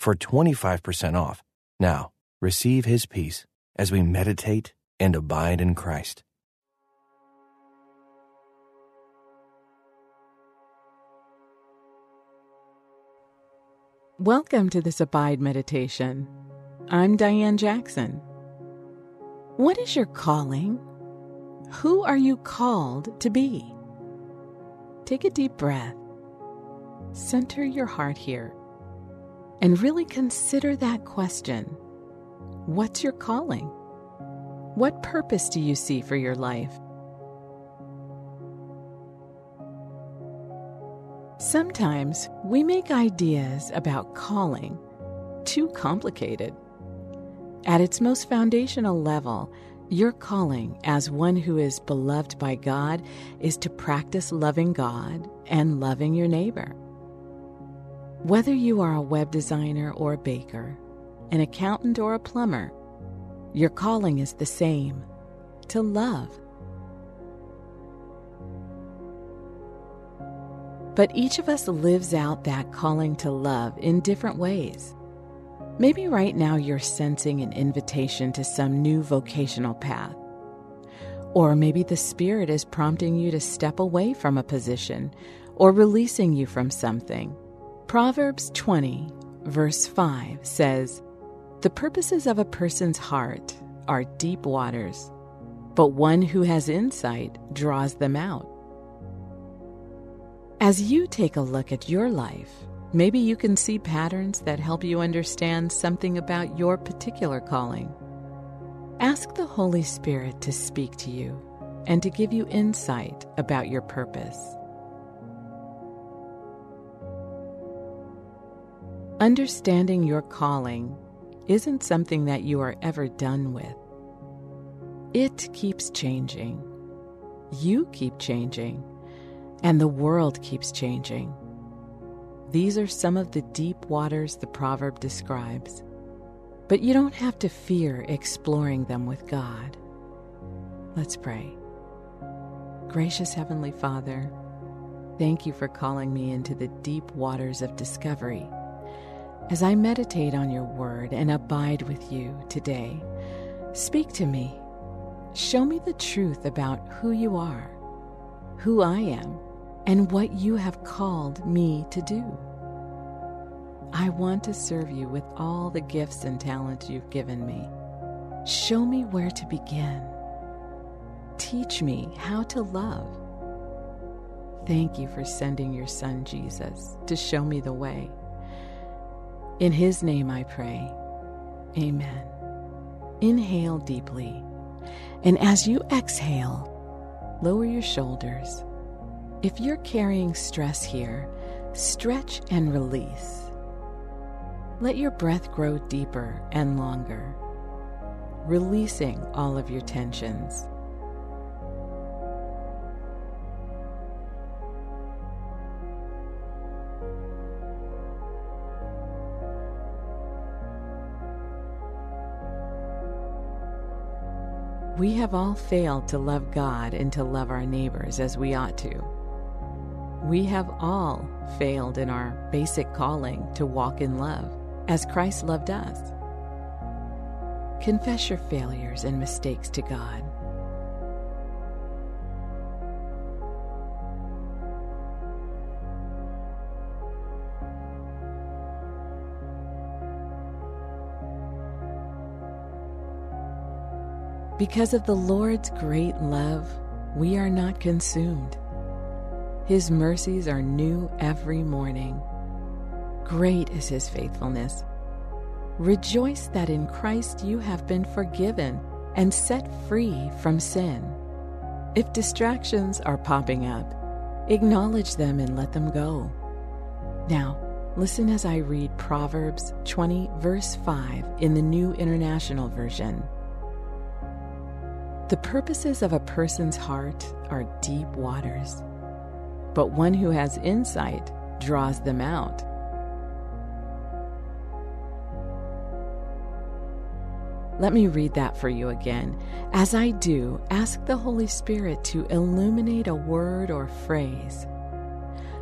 for 25% off. Now, receive his peace as we meditate and abide in Christ. Welcome to this Abide Meditation. I'm Dianne Jackson. What is your calling? Who are you called to be? Take a deep breath. Center your heart here and really consider that question What's your calling? What purpose do you see for your life? Sometimes we make ideas about calling too complicated. At its most foundational level, your calling as one who is beloved by God is to practice loving God and loving your neighbor. Whether you are a web designer or a baker, an accountant or a plumber, your calling is the same to love. But each of us lives out that calling to love in different ways. Maybe right now you're sensing an invitation to some new vocational path. Or maybe the Spirit is prompting you to step away from a position or releasing you from something Proverbs 20, verse 5 says, The purposes of a person's heart are deep waters, but one who has insight draws them out. As you take a look at your life, maybe you can see patterns that help you understand something about your particular calling. Ask the Holy Spirit to speak to you and to give you insight about your purpose. Understanding your calling isn't something that you are ever done with. It keeps changing. You keep changing. And the world keeps changing. These are some of the deep waters the proverb describes. But you don't have to fear exploring them with God. Let's pray. Gracious Heavenly Father, thank you for calling me into the deep waters of discovery as I meditate on your word and abide with you today, speak to me. Show me the truth about who you are, who I am, and what you have called me to do. I want to serve you with all the gifts and talents you've given me. Show me where to begin. Teach me how to love. Thank you for sending your son Jesus to show me the way. In His name I pray. Amen. Inhale deeply, and as you exhale, lower your shoulders. If you're carrying stress here, stretch and release. Let your breath grow deeper and longer, releasing all of your tensions. We have all failed to love God and to love our neighbors as we ought to. We have all failed in our basic calling to walk in love as Christ loved us. Confess your failures and mistakes to God Because of the Lord's great love, we are not consumed. His mercies are new every morning. Great is His faithfulness. Rejoice that in Christ you have been forgiven and set free from sin. If distractions are popping up, acknowledge them and let them go. Now, Listen as I read Proverbs 20, verse 5 in the New International Version. The purposes of a person's heart are deep waters, but one who has insight draws them out. Let me read that for you again. As I do, ask the Holy Spirit to illuminate a word or phrase.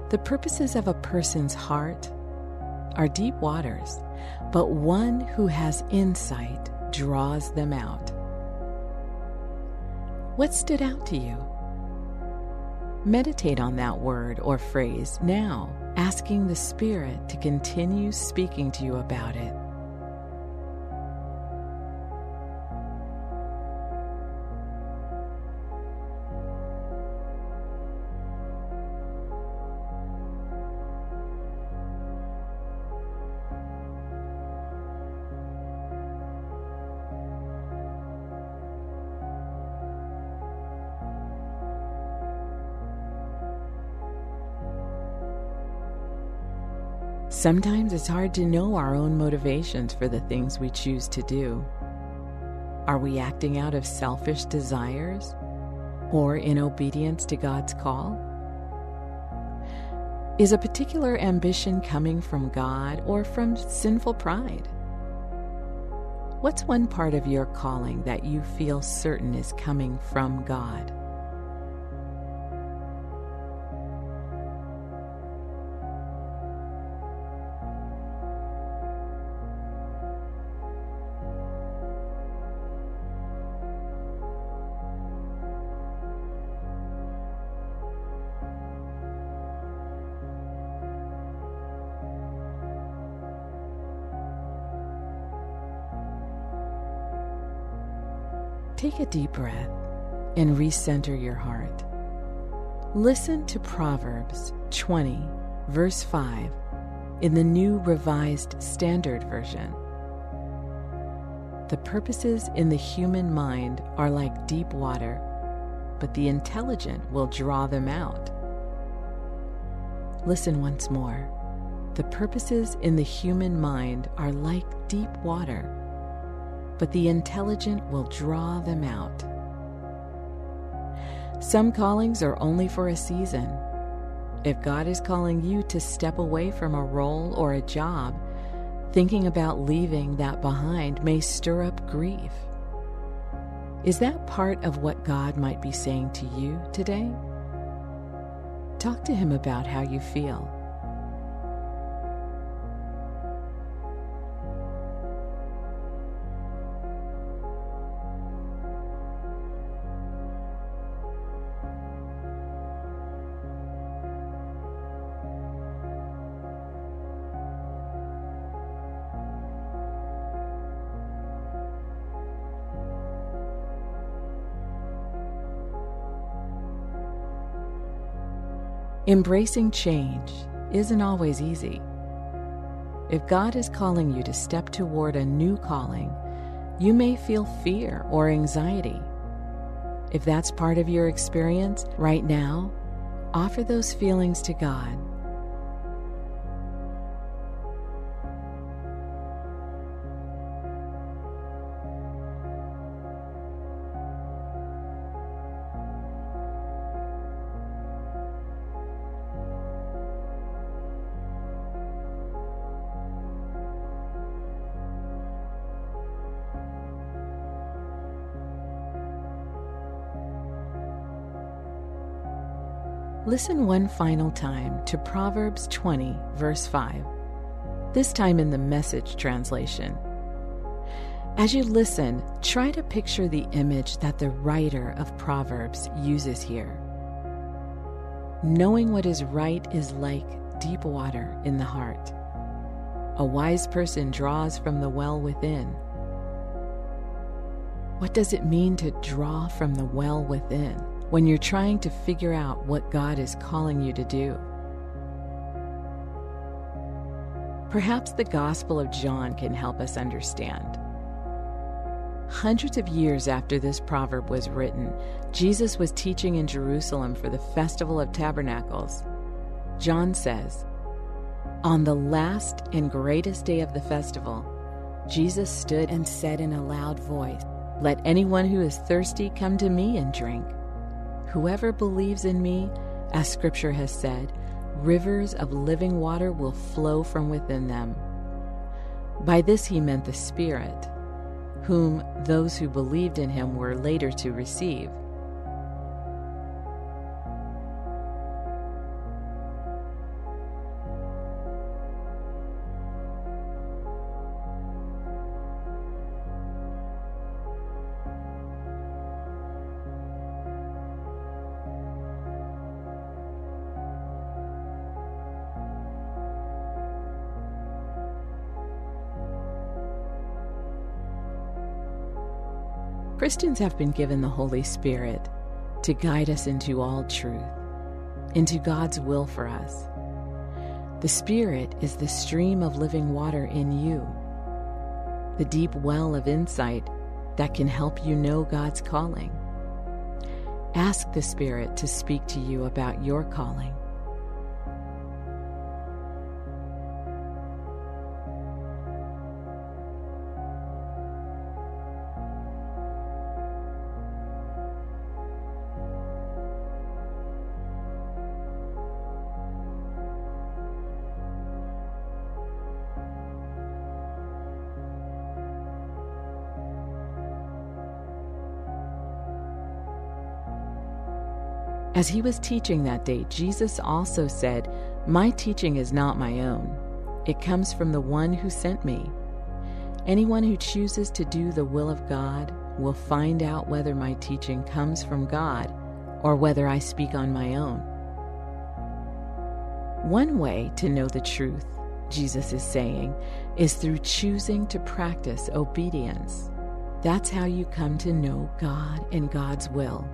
The purposes of a person's heart are deep waters, but one who has insight draws them out. What stood out to you? Meditate on that word or phrase now, asking the Spirit to continue speaking to you about it. Sometimes it's hard to know our own motivations for the things we choose to do. Are we acting out of selfish desires or in obedience to God's call? Is a particular ambition coming from God or from sinful pride? What's one part of your calling that you feel certain is coming from God? Take a deep breath and recenter your heart. Listen to Proverbs 20, verse 5, in the New Revised Standard Version. The purposes in the human mind are like deep water, but the intelligent will draw them out. Listen once more. The purposes in the human mind are like deep water but the intelligent will draw them out. Some callings are only for a season. If God is calling you to step away from a role or a job, thinking about leaving that behind may stir up grief. Is that part of what God might be saying to you today? Talk to Him about how you feel. Embracing change isn't always easy. If God is calling you to step toward a new calling, you may feel fear or anxiety. If that's part of your experience right now, offer those feelings to God Listen one final time to Proverbs 20, verse 5, this time in the message translation. As you listen, try to picture the image that the writer of Proverbs uses here. Knowing what is right is like deep water in the heart. A wise person draws from the well within. What does it mean to draw from the well within? When you're trying to figure out what God is calling you to do. Perhaps the Gospel of John can help us understand. Hundreds of years after this proverb was written, Jesus was teaching in Jerusalem for the Festival of Tabernacles. John says, On the last and greatest day of the festival, Jesus stood and said in a loud voice, Let anyone who is thirsty come to me and drink. Whoever believes in me, as Scripture has said, rivers of living water will flow from within them. By this he meant the Spirit, whom those who believed in him were later to receive. Christians have been given the Holy Spirit to guide us into all truth, into God's will for us. The Spirit is the stream of living water in you, the deep well of insight that can help you know God's calling. Ask the Spirit to speak to you about your calling. As he was teaching that day, Jesus also said, My teaching is not my own. It comes from the one who sent me. Anyone who chooses to do the will of God will find out whether my teaching comes from God or whether I speak on my own. One way to know the truth, Jesus is saying, is through choosing to practice obedience. That's how you come to know God and God's will.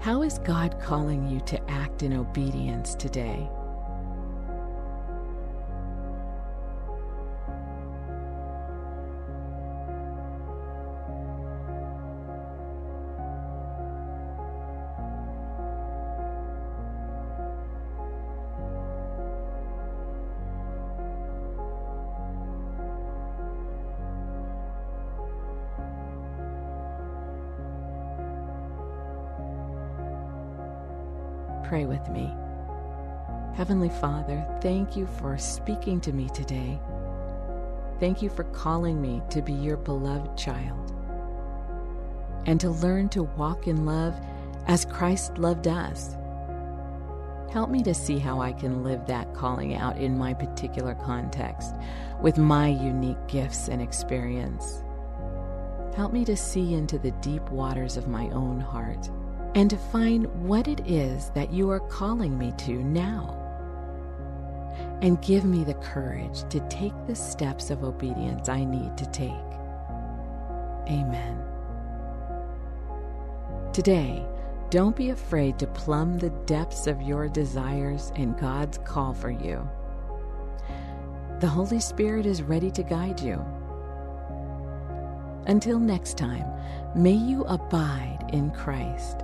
How is God calling you to act in obedience today? Pray with me. Heavenly Father, thank you for speaking to me today. Thank you for calling me to be your beloved child and to learn to walk in love as Christ loved us. Help me to see how I can live that calling out in my particular context with my unique gifts and experience. Help me to see into the deep waters of my own heart and to find what it is that you are calling me to now. And give me the courage to take the steps of obedience I need to take. Amen. Today, don't be afraid to plumb the depths of your desires and God's call for you. The Holy Spirit is ready to guide you. Until next time, may you abide in Christ